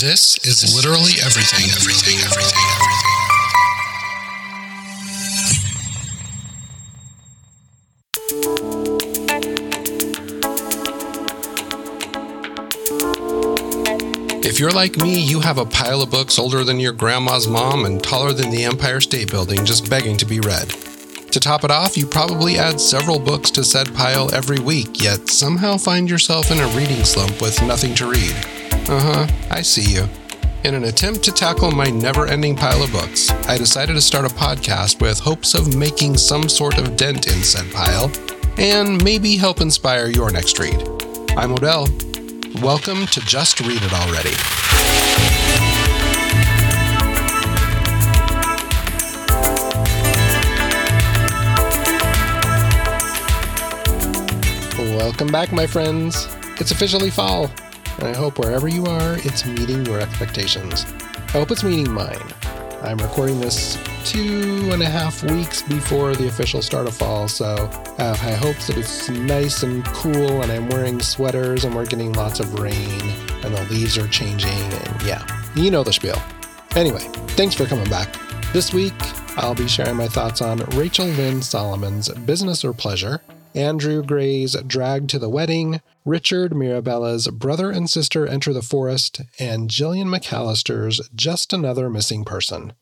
This is literally everything, everything, everything, everything. If you're like me, you have a pile of books older than your grandma's mom and taller than the Empire State Building just begging to be read. To top it off, you probably add several books to said pile every week, yet somehow find yourself in a reading slump with nothing to read. Uh huh, I see you. In an attempt to tackle my never ending pile of books, I decided to start a podcast with hopes of making some sort of dent in said pile and maybe help inspire your next read. I'm O'Dell. Welcome to Just Read It Already. Welcome back, my friends. It's officially fall, and I hope wherever you are, it's meeting your expectations. I hope it's meeting mine. I'm recording this two and a half weeks before the official start of fall, so uh, I have high hopes that it's nice and cool, and I'm wearing sweaters, and we're getting lots of rain, and the leaves are changing, and yeah, you know the spiel. Anyway, thanks for coming back. This week, I'll be sharing my thoughts on Rachel Lynn Solomon's Business or Pleasure, Andrew Grey's Dragged to the Wedding, Richard Mirabella's Brother and Sister Enter the Forest, and Gillian McAllister's Just Another Missing Person.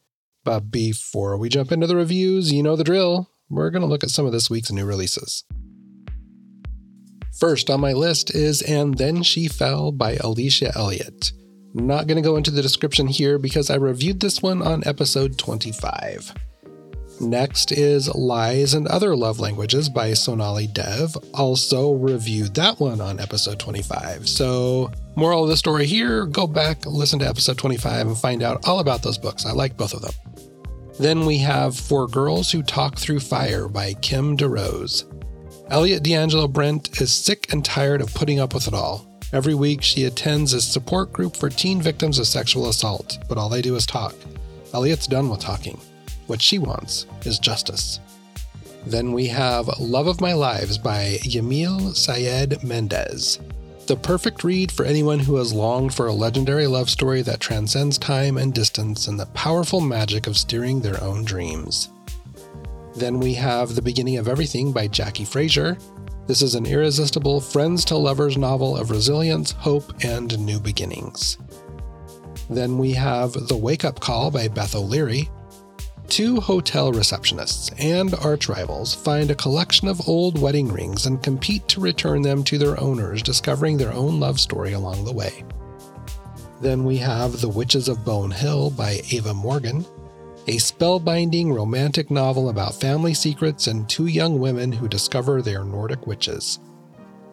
But before we jump into the reviews, you know the drill. We're going to look at some of this week's new releases. First on my list is And Then She Fell by Alicia Elliott. Not going to go into the description here because I reviewed this one on episode 25. Next is Lies and Other Love Languages by Sonali Dev. Also reviewed that one on episode 25. So, moral of the story here go back, listen to episode 25, and find out all about those books. I like both of them. Then we have For Girls Who Talk Through Fire by Kim DeRose. Elliot D'Angelo Brent is sick and tired of putting up with it all. Every week, she attends a support group for teen victims of sexual assault, but all they do is talk. Elliot's done with talking. What she wants is justice. Then we have Love of My Lives by Yamile Saied Méndez. The perfect read for anyone who has longed for a legendary love story that transcends time and distance and the powerful magic of steering their own dreams. Then we have The Beginning of Everything by Jackie Fraser. This is an irresistible friends to lovers novel of resilience, hope, and new beginnings. Then we have The Wake Up Call by Beth O'Leary. Two hotel receptionists and arch rivals find a collection of old wedding rings and compete to return them to their owners, discovering their own love story along the way. Then we have The Witches of Bone Hill by Ava Morgan, a spellbinding romantic novel about family secrets and two young women who discover they are Nordic witches.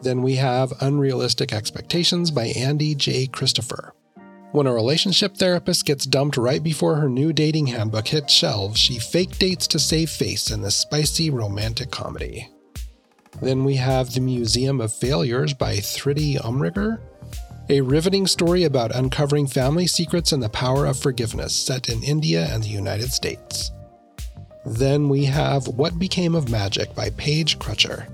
Then we have Unrealistic Expectations by Andie J. Christopher. When a relationship therapist gets dumped right before her new dating handbook hits shelves, she fake dates to save face in this spicy romantic comedy. Then we have The Museum of Failures by Thrity Umrigar, a riveting story about uncovering family secrets and the power of forgiveness set in India and the United States. Then we have What Became of Magic by Paige Crutcher,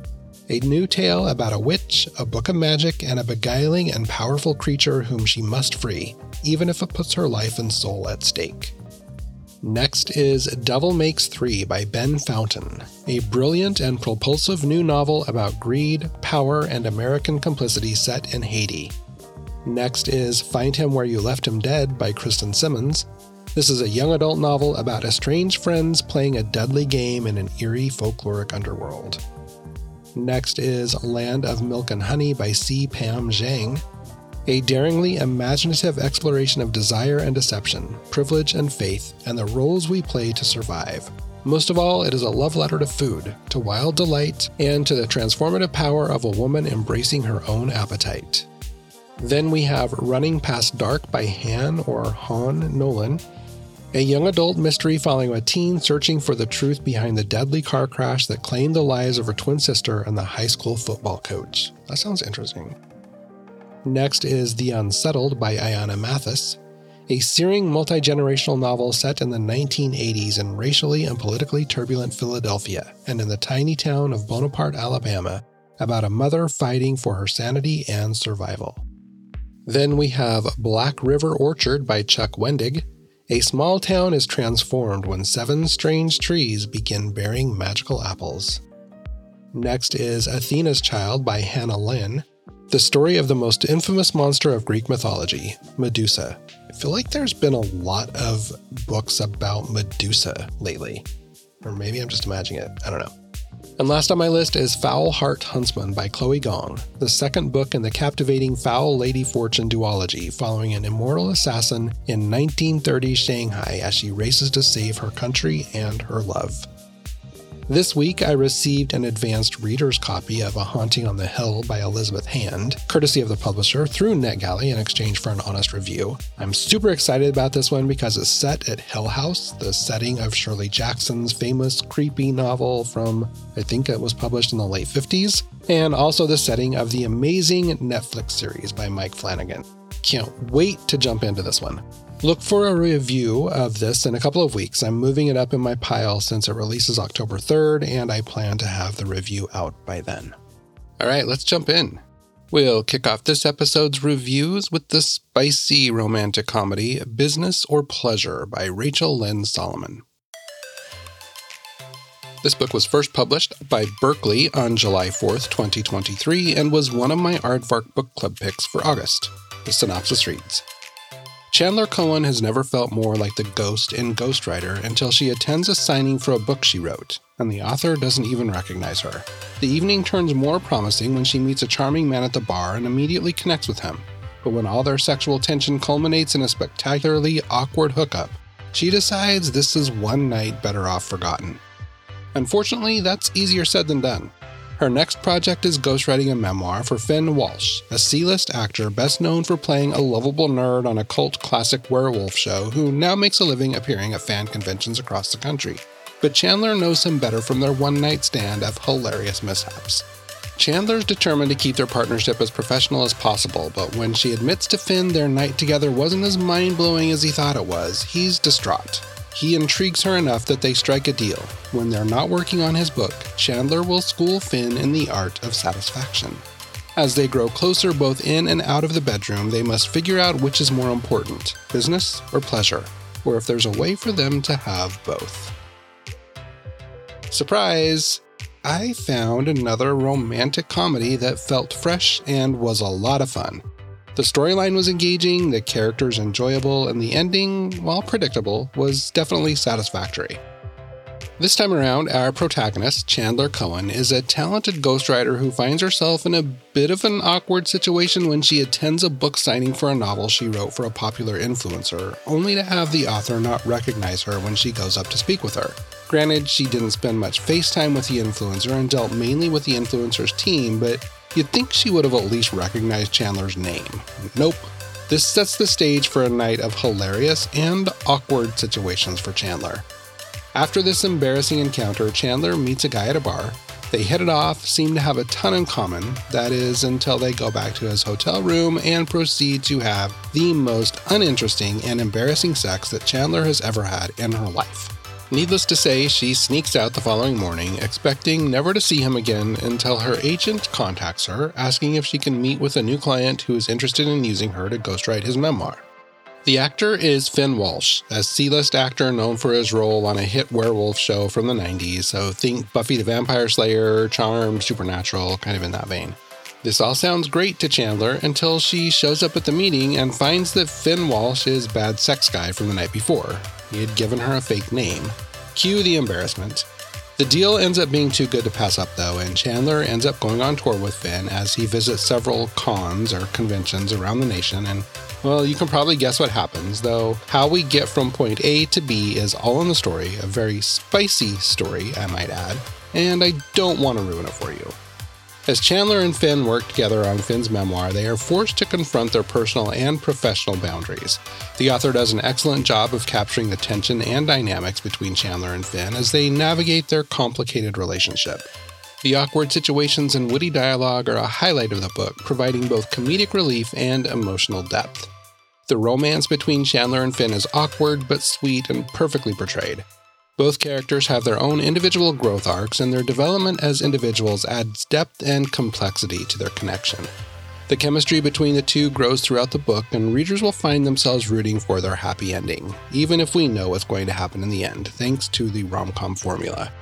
a new tale about a witch, a book of magic, and a beguiling and powerful creature whom she must free, even if it puts her life and soul at stake. Next is Devil Makes Three by Ben Fountain, a brilliant and propulsive new novel about greed, power, and American complicity set in Haiti. Next is Find Him Where You Left Him Dead by Kristen Simmons. This is a young adult novel about estranged friends playing a deadly game in an eerie folkloric underworld. Next is Land of Milk and Honey by C. Pam Zhang, a daringly imaginative exploration of desire and deception, privilege and faith, and the roles we play to survive. Most of all, it is a love letter to food, to wild delight, and to the transformative power of a woman embracing her own appetite. Then we have Running Past Dark by Han or Han Nolan, a young adult mystery following a teen searching for the truth behind the deadly car crash that claimed the lives of her twin sister and the high school football coach. That sounds interesting. Next is The Unsettled by Ayana Mathis, a searing multi generational novel set in the 1980s in racially and politically turbulent Philadelphia and in the tiny town of Bonaparte, Alabama, about a mother fighting for her sanity and survival. Then we have Black River Orchard by Chuck Wendig. A small town is transformed when seven strange trees begin bearing magical apples. Next is Athena's Child by Hannah Lynn. The story of the most infamous monster of Greek mythology, Medusa. I feel like there's been a lot of books about Medusa lately. Or maybe I'm just imagining it. I don't know. And last on my list is Foul Heart Huntsman by Chloe Gong, the second book in the captivating Foul Lady Fortune duology, following an immortal assassin in 1930 Shanghai as she races to save her country and her love. This week, I received an advanced reader's copy of A Haunting on the Hill by Elizabeth Hand, courtesy of the publisher, through NetGalley in exchange for an honest review. I'm super excited about this one because it's set at Hill House, the setting of Shirley Jackson's famous creepy novel from, I think it was published in the late 50s, and also the setting of the amazing Netflix series by Mike Flanagan. Can't wait to jump into this one. Look for a review of this in a couple of weeks. I'm moving it up in my pile since it releases October 3rd, and I plan to have the review out by then. All right, let's jump in. We'll kick off this episode's reviews with the spicy romantic comedy Business or Pleasure by Rachel Lynn Solomon. This book was first published by Berkley on July 4th, 2023, and was one of my Aardvark Book Club picks for August. The synopsis reads Chandler Cohen has never felt more like the ghost in Ghostwriter until she attends a signing for a book she wrote, and the author doesn't even recognize her. The evening turns more promising when she meets a charming man at the bar and immediately connects with him. But when all their sexual tension culminates in a spectacularly awkward hookup, she decides this is one night better off forgotten. Unfortunately, that's easier said than done. Her next project is ghostwriting a memoir for Finn Walsh, a C list actor best known for playing a lovable nerd on a cult classic werewolf show who now makes a living appearing at fan conventions across the country. But Chandler knows him better from their one night stand of hilarious mishaps. Chandler's determined to keep their partnership as professional as possible, but when she admits to Finn their night together wasn't as mind blowing as he thought it was, he's distraught. He intrigues her enough that they strike a deal. When they're not working on his book, Chandler will school Finn in the art of satisfaction. As they grow closer both in and out of the bedroom, they must figure out which is more important business or pleasure, or if there's a way for them to have both. Surprise! I found another romantic comedy that felt fresh and was a lot of fun. The storyline was engaging, the characters enjoyable, and the ending, while predictable, was definitely satisfactory. This time around, our protagonist, Chandler Cohen, is a talented ghostwriter who finds herself in a bit of an awkward situation when she attends a book signing for a novel she wrote for a popular influencer, only to have the author not recognize her when she goes up to speak with her. Granted, she didn't spend much face time with the influencer and dealt mainly with the influencer's team, but You'd think she would have at least recognized Chandler's name. Nope. This sets the stage for a night of hilarious and awkward situations for Chandler. After this embarrassing encounter, Chandler meets a guy at a bar. They hit it off, seem to have a ton in common, that is, until they go back to his hotel room and proceed to have the most uninteresting and embarrassing sex that Chandler has ever had in her life. Needless to say, she sneaks out the following morning, expecting never to see him again until her agent contacts her, asking if she can meet with a new client who is interested in using her to ghostwrite his memoir. The actor is Finn Walsh, a C list actor known for his role on a hit werewolf show from the 90s, so think Buffy the Vampire Slayer, Charmed, Supernatural, kind of in that vein. This all sounds great to Chandler until she shows up at the meeting and finds that Finn Walsh is bad sex guy from the night before. He had given her a fake name. Cue the embarrassment. The deal ends up being too good to pass up, though, and Chandler ends up going on tour with Finn as he visits several cons or conventions around the nation. And, well, you can probably guess what happens, though how we get from point A to B is all in the story, a very spicy story, I might add, and I don't want to ruin it for you. As Chandler and Finn work together on Finn's memoir, they are forced to confront their personal and professional boundaries. The author does an excellent job of capturing the tension and dynamics between Chandler and Finn as they navigate their complicated relationship. The awkward situations and witty dialogue are a highlight of the book, providing both comedic relief and emotional depth. The romance between Chandler and Finn is awkward but sweet and perfectly portrayed. Both characters have their own individual growth arcs, and their development as individuals adds depth and complexity to their connection. The chemistry between the two grows throughout the book, and readers will find themselves rooting for their happy ending, even if we know what's going to happen in the end, thanks to the rom com formula.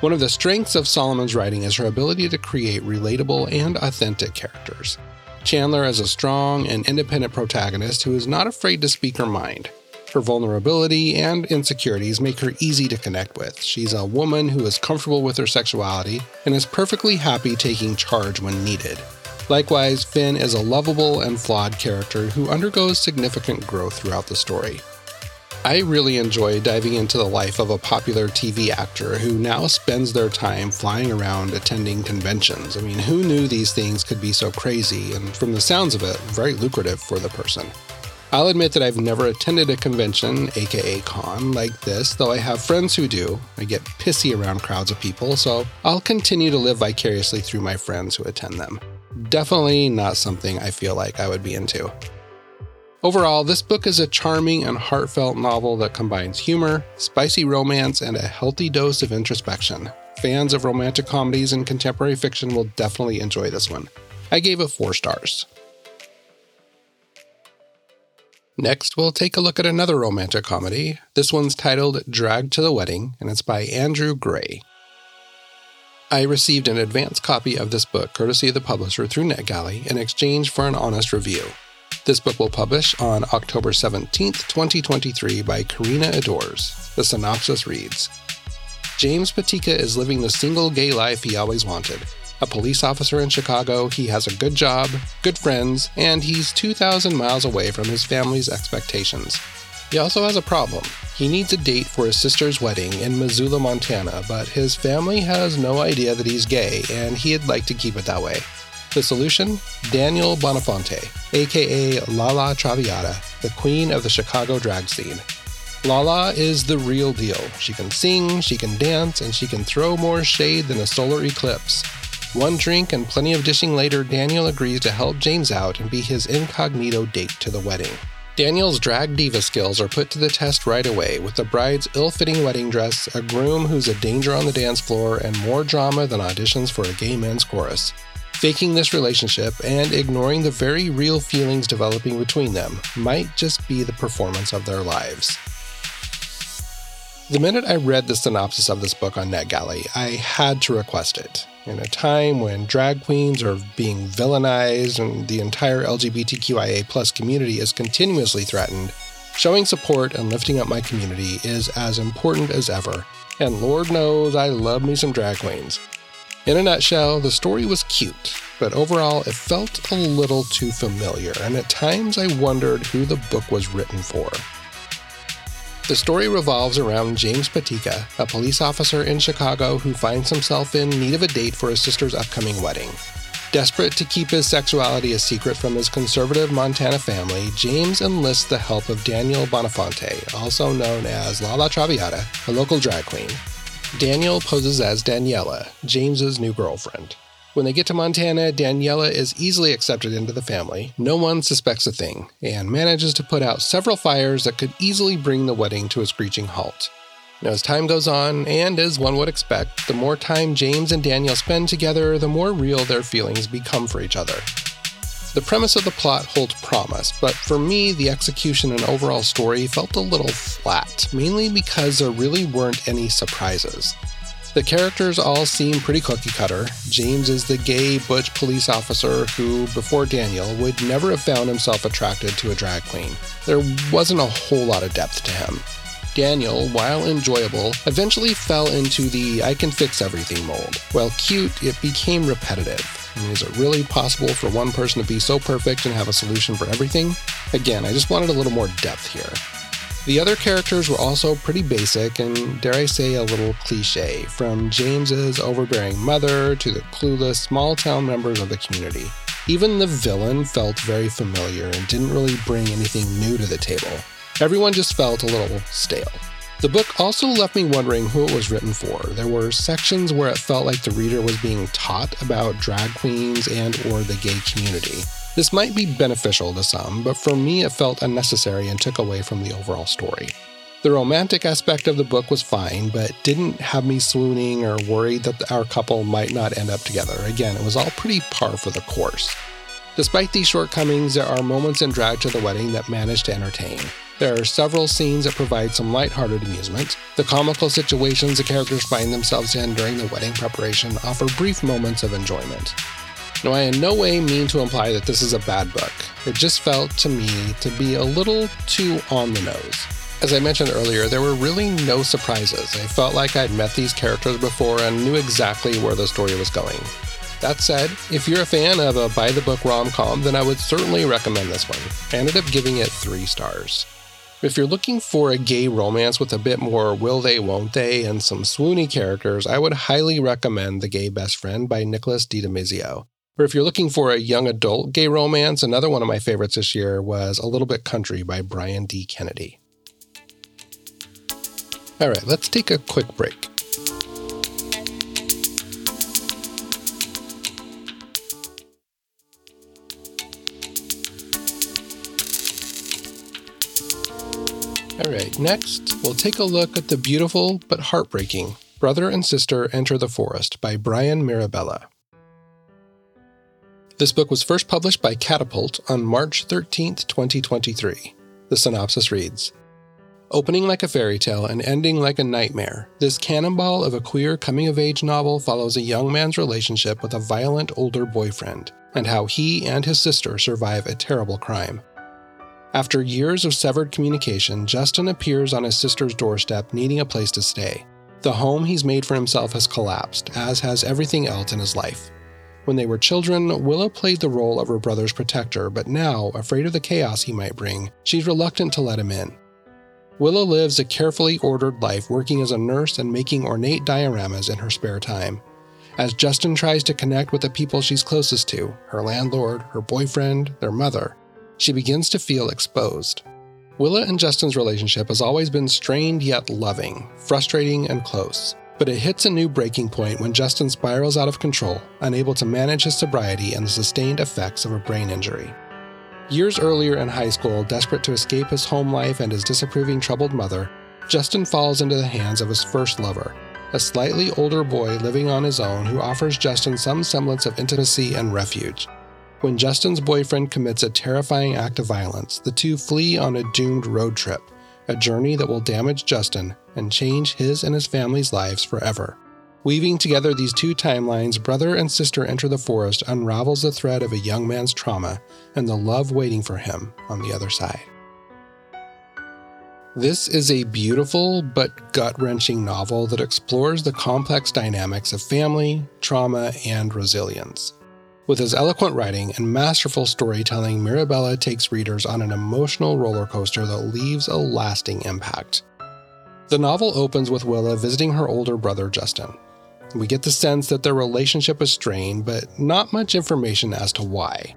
One of the strengths of Solomon's writing is her ability to create relatable and authentic characters. Chandler is a strong and independent protagonist who is not afraid to speak her mind. Her vulnerability and insecurities make her easy to connect with. She's a woman who is comfortable with her sexuality and is perfectly happy taking charge when needed. Likewise, Finn is a lovable and flawed character who undergoes significant growth throughout the story. I really enjoy diving into the life of a popular TV actor who now spends their time flying around attending conventions. I mean, who knew these things could be so crazy and, from the sounds of it, very lucrative for the person? I'll admit that I've never attended a convention, aka con, like this, though I have friends who do. I get pissy around crowds of people, so I'll continue to live vicariously through my friends who attend them. Definitely not something I feel like I would be into. Overall, this book is a charming and heartfelt novel that combines humor, spicy romance, and a healthy dose of introspection. Fans of romantic comedies and contemporary fiction will definitely enjoy this one. I gave it four stars. Next, we'll take a look at another romantic comedy. This one's titled Dragged to the Wedding, and it's by Andrew Grey. I received an advance copy of this book courtesy of the publisher through NetGalley in exchange for an honest review. This book will publish on October 17th, 2023 by Carina Adores. The synopsis reads James Patika is living the single gay life he always wanted. A police officer in Chicago, he has a good job, good friends, and he's 2,000 miles away from his family's expectations. He also has a problem. He needs a date for his sister's wedding in Missoula, Montana, but his family has no idea that he's gay, and he'd like to keep it that way. The solution? Daniel Bonafonte, aka Lala Traviata, the queen of the Chicago drag scene. Lala is the real deal. She can sing, she can dance, and she can throw more shade than a solar eclipse. One drink and plenty of dishing later, Daniel agrees to help James out and be his incognito date to the wedding. Daniel's drag diva skills are put to the test right away with the bride's ill fitting wedding dress, a groom who's a danger on the dance floor, and more drama than auditions for a gay men's chorus. Faking this relationship and ignoring the very real feelings developing between them might just be the performance of their lives. The minute I read the synopsis of this book on NetGalley, I had to request it. In a time when drag queens are being villainized and the entire LGBTQIA plus community is continuously threatened, showing support and lifting up my community is as important as ever. And Lord knows I love me some drag queens. In a nutshell, the story was cute, but overall it felt a little too familiar, and at times I wondered who the book was written for. The story revolves around James Patika, a police officer in Chicago who finds himself in need of a date for his sister's upcoming wedding. Desperate to keep his sexuality a secret from his conservative Montana family, James enlists the help of Daniel Bonafonte, also known as Lala Traviata, a local drag queen, Daniel poses as Daniela, James's new girlfriend. When they get to Montana, Daniela is easily accepted into the family. No one suspects a thing, and manages to put out several fires that could easily bring the wedding to a screeching halt. Now, as time goes on, and as one would expect, the more time James and Daniel spend together, the more real their feelings become for each other. The premise of the plot holds promise, but for me, the execution and overall story felt a little flat, mainly because there really weren't any surprises. The characters all seem pretty cookie cutter. James is the gay butch police officer who, before Daniel, would never have found himself attracted to a drag queen. There wasn't a whole lot of depth to him. Daniel, while enjoyable, eventually fell into the I can fix everything mold. While cute, it became repetitive. I mean, is it really possible for one person to be so perfect and have a solution for everything? Again, I just wanted a little more depth here. The other characters were also pretty basic and, dare I say, a little cliche, from James's overbearing mother to the clueless small town members of the community. Even the villain felt very familiar and didn't really bring anything new to the table. Everyone just felt a little stale. The book also left me wondering who it was written for. There were sections where it felt like the reader was being taught about drag queens and or the gay community. This might be beneficial to some, but for me it felt unnecessary and took away from the overall story. The romantic aspect of the book was fine, but didn't have me swooning or worried that our couple might not end up together. Again, it was all pretty par for the course. Despite these shortcomings, there are moments in Drag to the Wedding that manage to entertain. There are several scenes that provide some lighthearted amusement. The comical situations the characters find themselves in during the wedding preparation offer brief moments of enjoyment. Now, I in no way mean to imply that this is a bad book. It just felt to me to be a little too on the nose. As I mentioned earlier, there were really no surprises. I felt like I'd met these characters before and knew exactly where the story was going. That said, if you're a fan of a by the book rom com, then I would certainly recommend this one. I ended up giving it three stars. If you're looking for a gay romance with a bit more will they, won't they, and some swoony characters, I would highly recommend The Gay Best Friend by Nicholas DiDomizio. If you're looking for a young adult gay romance, another one of my favorites this year was A Little Bit Country by Brian D. Kennedy. All right, let's take a quick break. All right, next, we'll take a look at the beautiful but heartbreaking Brother and Sister Enter the Forest by Brian Mirabella. This book was first published by Catapult on March 13, 2023. The synopsis reads Opening like a fairy tale and ending like a nightmare, this cannonball of a queer coming of age novel follows a young man's relationship with a violent older boyfriend and how he and his sister survive a terrible crime. After years of severed communication, Justin appears on his sister's doorstep needing a place to stay. The home he's made for himself has collapsed, as has everything else in his life. When they were children, Willow played the role of her brother's protector, but now, afraid of the chaos he might bring, she's reluctant to let him in. Willow lives a carefully ordered life working as a nurse and making ornate dioramas in her spare time. As Justin tries to connect with the people she's closest to her landlord, her boyfriend, their mother she begins to feel exposed. Willa and Justin's relationship has always been strained yet loving, frustrating and close. But it hits a new breaking point when Justin spirals out of control, unable to manage his sobriety and the sustained effects of a brain injury. Years earlier in high school, desperate to escape his home life and his disapproving troubled mother, Justin falls into the hands of his first lover, a slightly older boy living on his own who offers Justin some semblance of intimacy and refuge. When Justin's boyfriend commits a terrifying act of violence, the two flee on a doomed road trip, a journey that will damage Justin and change his and his family's lives forever. Weaving together these two timelines, brother and sister enter the forest unravels the thread of a young man's trauma and the love waiting for him on the other side. This is a beautiful but gut wrenching novel that explores the complex dynamics of family, trauma, and resilience. With his eloquent writing and masterful storytelling, Mirabella takes readers on an emotional roller coaster that leaves a lasting impact. The novel opens with Willa visiting her older brother Justin. We get the sense that their relationship is strained, but not much information as to why.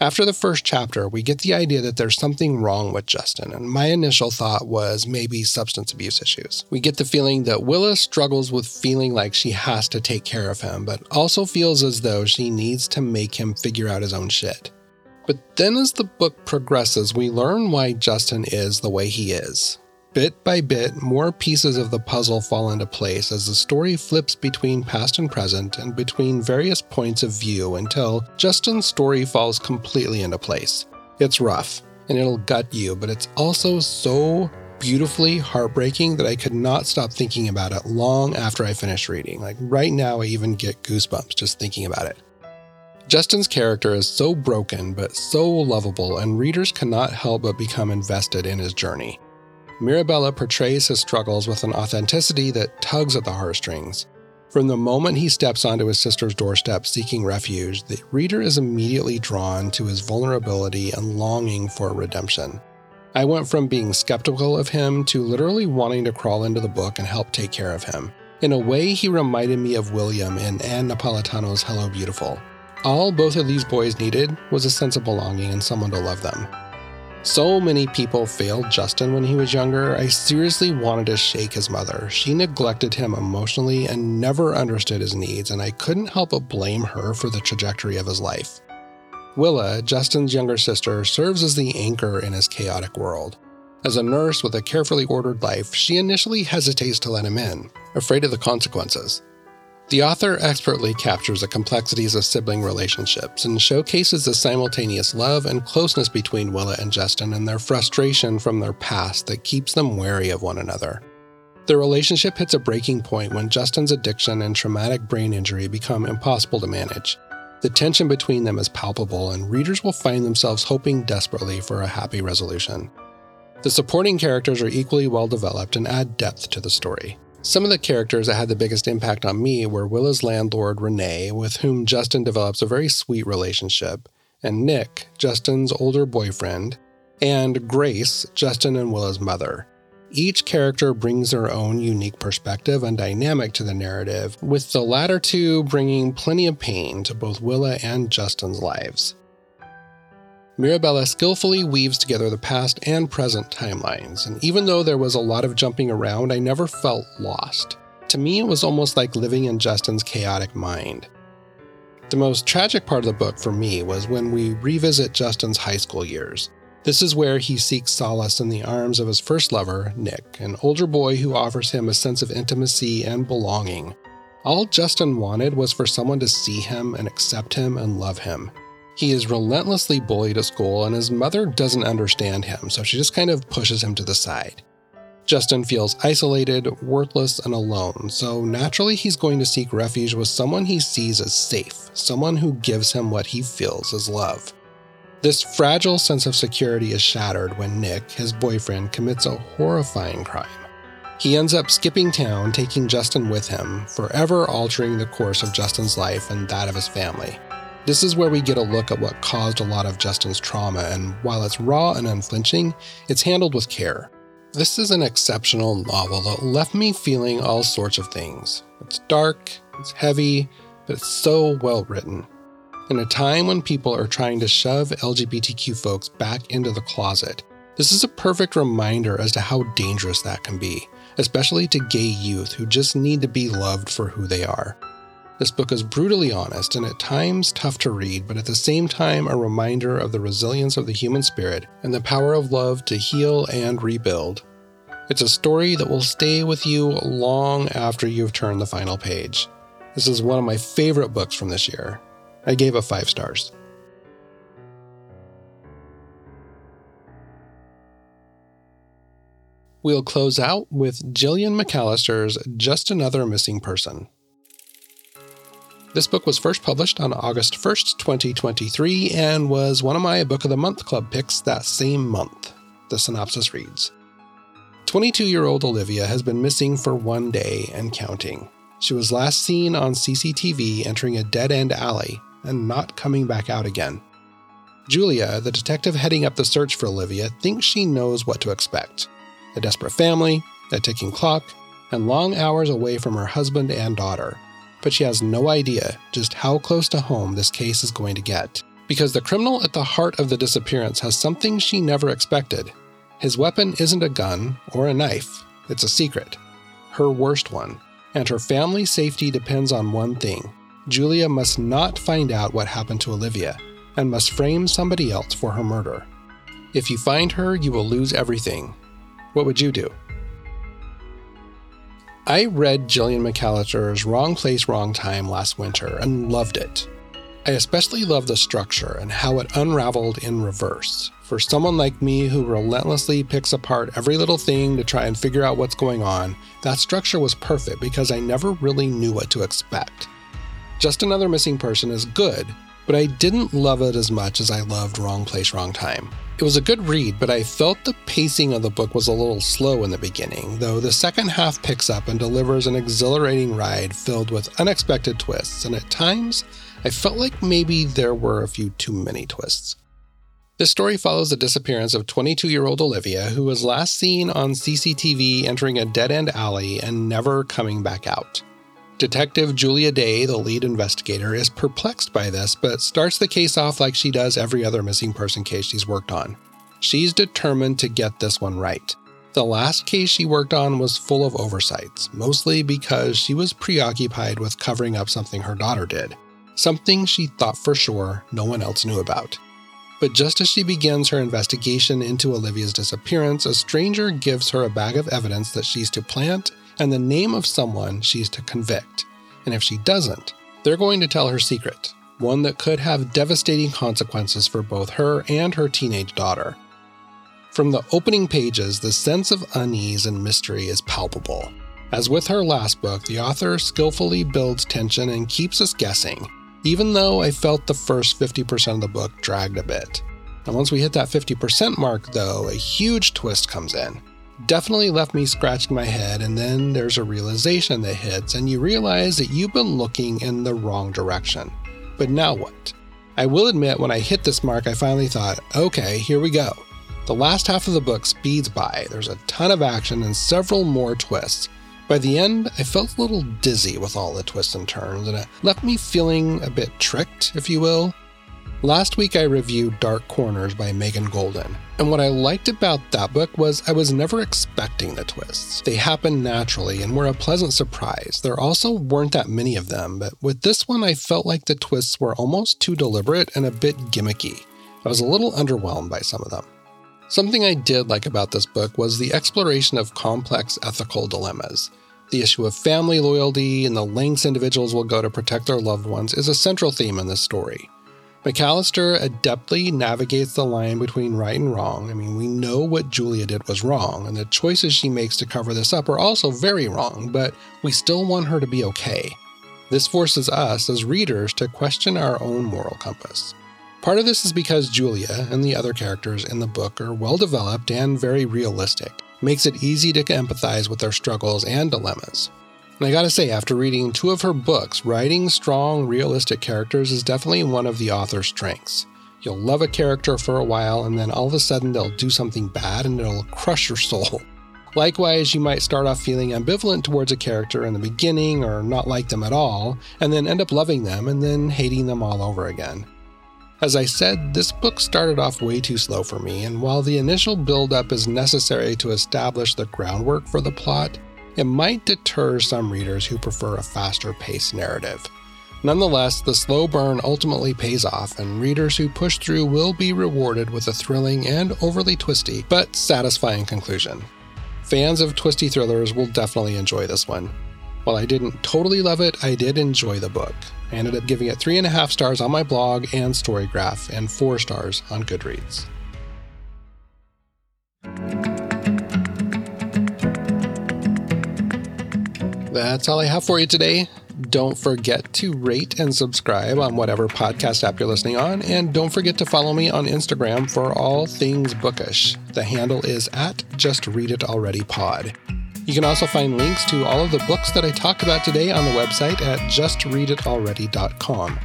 After the first chapter, we get the idea that there's something wrong with Justin, and my initial thought was maybe substance abuse issues. We get the feeling that Willa struggles with feeling like she has to take care of him, but also feels as though she needs to make him figure out his own shit. But then as the book progresses, we learn why Justin is the way he is. Bit by bit, more pieces of the puzzle fall into place as the story flips between past and present and between various points of view until Justin's story falls completely into place. It's rough, and it'll gut you, but it's also so beautifully heartbreaking that I could not stop thinking about it long after I finished reading. Like right now, I even get goosebumps just thinking about it. Justin's character is so broken but so lovable, and readers cannot help but become invested in his journey. Mirabella portrays his struggles with an authenticity that tugs at the heartstrings. From the moment he steps onto his sister's doorstep seeking refuge, the reader is immediately drawn to his vulnerability and longing for redemption. I went from being skeptical of him to literally wanting to crawl into the book and help take care of him. In a way, he reminded me of William in Ann Napolitano's Hello Beautiful. All both of these boys needed was a sense of belonging and someone to love them. So many people failed Justin when he was younger, I seriously wanted to shake his mother. She neglected him emotionally and never understood his needs, and I couldn't help but blame her for the trajectory of his life. Willa, Justin's younger sister, serves as the anchor in his chaotic world. As a nurse with a carefully ordered life, she initially hesitates to let him in, afraid of the consequences. The author expertly captures the complexities of sibling relationships and showcases the simultaneous love and closeness between Willa and Justin and their frustration from their past that keeps them wary of one another. The relationship hits a breaking point when Justin's addiction and traumatic brain injury become impossible to manage. The tension between them is palpable, and readers will find themselves hoping desperately for a happy resolution. The supporting characters are equally well developed and add depth to the story. Some of the characters that had the biggest impact on me were Willa's landlord, Renee, with whom Justin develops a very sweet relationship, and Nick, Justin's older boyfriend, and Grace, Justin and Willa's mother. Each character brings their own unique perspective and dynamic to the narrative, with the latter two bringing plenty of pain to both Willa and Justin's lives. Mirabella skillfully weaves together the past and present timelines, and even though there was a lot of jumping around, I never felt lost. To me, it was almost like living in Justin's chaotic mind. The most tragic part of the book for me was when we revisit Justin's high school years. This is where he seeks solace in the arms of his first lover, Nick, an older boy who offers him a sense of intimacy and belonging. All Justin wanted was for someone to see him and accept him and love him. He is relentlessly bullied at school, and his mother doesn't understand him, so she just kind of pushes him to the side. Justin feels isolated, worthless, and alone, so naturally he's going to seek refuge with someone he sees as safe, someone who gives him what he feels as love. This fragile sense of security is shattered when Nick, his boyfriend, commits a horrifying crime. He ends up skipping town, taking Justin with him, forever altering the course of Justin's life and that of his family. This is where we get a look at what caused a lot of Justin's trauma, and while it's raw and unflinching, it's handled with care. This is an exceptional novel that left me feeling all sorts of things. It's dark, it's heavy, but it's so well written. In a time when people are trying to shove LGBTQ folks back into the closet, this is a perfect reminder as to how dangerous that can be, especially to gay youth who just need to be loved for who they are. This book is brutally honest and at times tough to read, but at the same time a reminder of the resilience of the human spirit and the power of love to heal and rebuild. It's a story that will stay with you long after you've turned the final page. This is one of my favorite books from this year. I gave it five stars. We'll close out with Gillian McAllister's Just Another Missing Person. This book was first published on August 1st, 2023, and was one of my Book of the Month Club picks that same month. The synopsis reads 22 year old Olivia has been missing for one day and counting. She was last seen on CCTV entering a dead end alley and not coming back out again. Julia, the detective heading up the search for Olivia, thinks she knows what to expect a desperate family, a ticking clock, and long hours away from her husband and daughter but she has no idea just how close to home this case is going to get. Because the criminal at the heart of the disappearance has something she never expected. His weapon isn't a gun or a knife, it's a secret. Her worst one. And her family's safety depends on one thing Julia must not find out what happened to Olivia, and must frame somebody else for her murder. If you find her, you will lose everything. What would you do? I read Gillian McAllister's Wrong Place, Wrong Time last winter and loved it. I especially love the structure and how it unraveled in reverse. For someone like me who relentlessly picks apart every little thing to try and figure out what's going on, that structure was perfect because I never really knew what to expect. Just Another Missing Person is good, but I didn't love it as much as I loved Wrong Place, Wrong Time. It was a good read, but I felt the pacing of the book was a little slow in the beginning, though the second half picks up and delivers an exhilarating ride filled with unexpected twists, and at times, I felt like maybe there were a few too many twists. This story follows the disappearance of 22 year old Olivia, who was last seen on CCTV entering a dead end alley and never coming back out. Detective Julia Day, the lead investigator, is perplexed by this, but starts the case off like she does every other missing person case she's worked on. She's determined to get this one right. The last case she worked on was full of oversights, mostly because she was preoccupied with covering up something her daughter did, something she thought for sure no one else knew about. But just as she begins her investigation into Olivia's disappearance, a stranger gives her a bag of evidence that she's to plant and the name of someone she's to convict. And if she doesn't, they're going to tell her secret, one that could have devastating consequences for both her and her teenage daughter. From the opening pages, the sense of unease and mystery is palpable. As with her last book, the author skillfully builds tension and keeps us guessing, even though I felt the first 50% of the book dragged a bit. And once we hit that 50% mark, though, a huge twist comes in. Definitely left me scratching my head, and then there's a realization that hits, and you realize that you've been looking in the wrong direction. But now what? I will admit, when I hit this mark, I finally thought, okay, here we go. The last half of the book speeds by, there's a ton of action and several more twists. By the end, I felt a little dizzy with all the twists and turns, and it left me feeling a bit tricked, if you will. Last week, I reviewed Dark Corners by Megan Goldin, and what I liked about that book was I was never expecting the twists. They happened naturally and were a pleasant surprise. There also weren't that many of them, but with this one, I felt like the twists were almost too deliberate and a bit gimmicky. I was a little underwhelmed by some of them. Something I did like about this book was the exploration of complex ethical dilemmas. The issue of family loyalty and the lengths individuals will go to protect their loved ones is a central theme in this story. McAllister adeptly navigates the line between right and wrong. I mean, we know what Julia did was wrong, and the choices she makes to cover this up are also very wrong, but we still want her to be okay. This forces us as readers to question our own moral compass. Part of this is because Julia and the other characters in the book are well developed and very realistic. makes it easy to empathize with their struggles and dilemmas. And I gotta say, after reading two of her books, writing strong, realistic characters is definitely one of the author's strengths. You'll love a character for a while, and then all of a sudden they'll do something bad and it'll crush your soul. Likewise, you might start off feeling ambivalent towards a character in the beginning or not like them at all, and then end up loving them and then hating them all over again. As I said, this book started off way too slow for me, and while the initial build up is necessary to establish the groundwork for the plot, it might deter some readers who prefer a faster paced narrative. Nonetheless, the slow burn ultimately pays off, and readers who push through will be rewarded with a thrilling and overly twisty, but satisfying conclusion. Fans of twisty thrillers will definitely enjoy this one. While I didn't totally love it, I did enjoy the book. I ended up giving it three and a half stars on my blog and Storygraph, and four stars on Goodreads. That's all I have for you today. Don't forget to rate and subscribe on whatever podcast app you're listening on, and don't forget to follow me on Instagram for all things bookish. The handle is at Just Read It Already Pod. You can also find links to all of the books that I talked about today on the website at justreaditalready.com.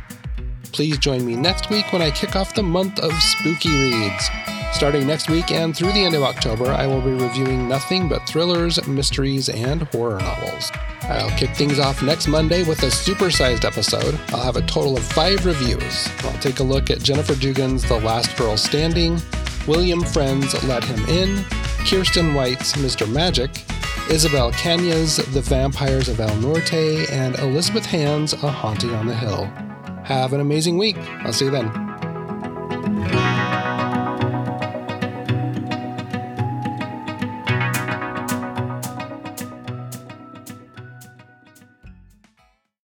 Please join me next week when I kick off the month of spooky reads. Starting next week and through the end of October, I will be reviewing nothing but thrillers, mysteries, and horror novels. I'll kick things off next Monday with a supersized episode. I'll have a total of five reviews. I'll take a look at Jennifer Dugan's The Last Girl Standing, William Friend's Let Him In, Kiersten White's Mr. Magic, Isabel Caña's The Vampires of El Norte, and Elizabeth Hand's A Haunting on the Hill. Have an amazing week. I'll see you then.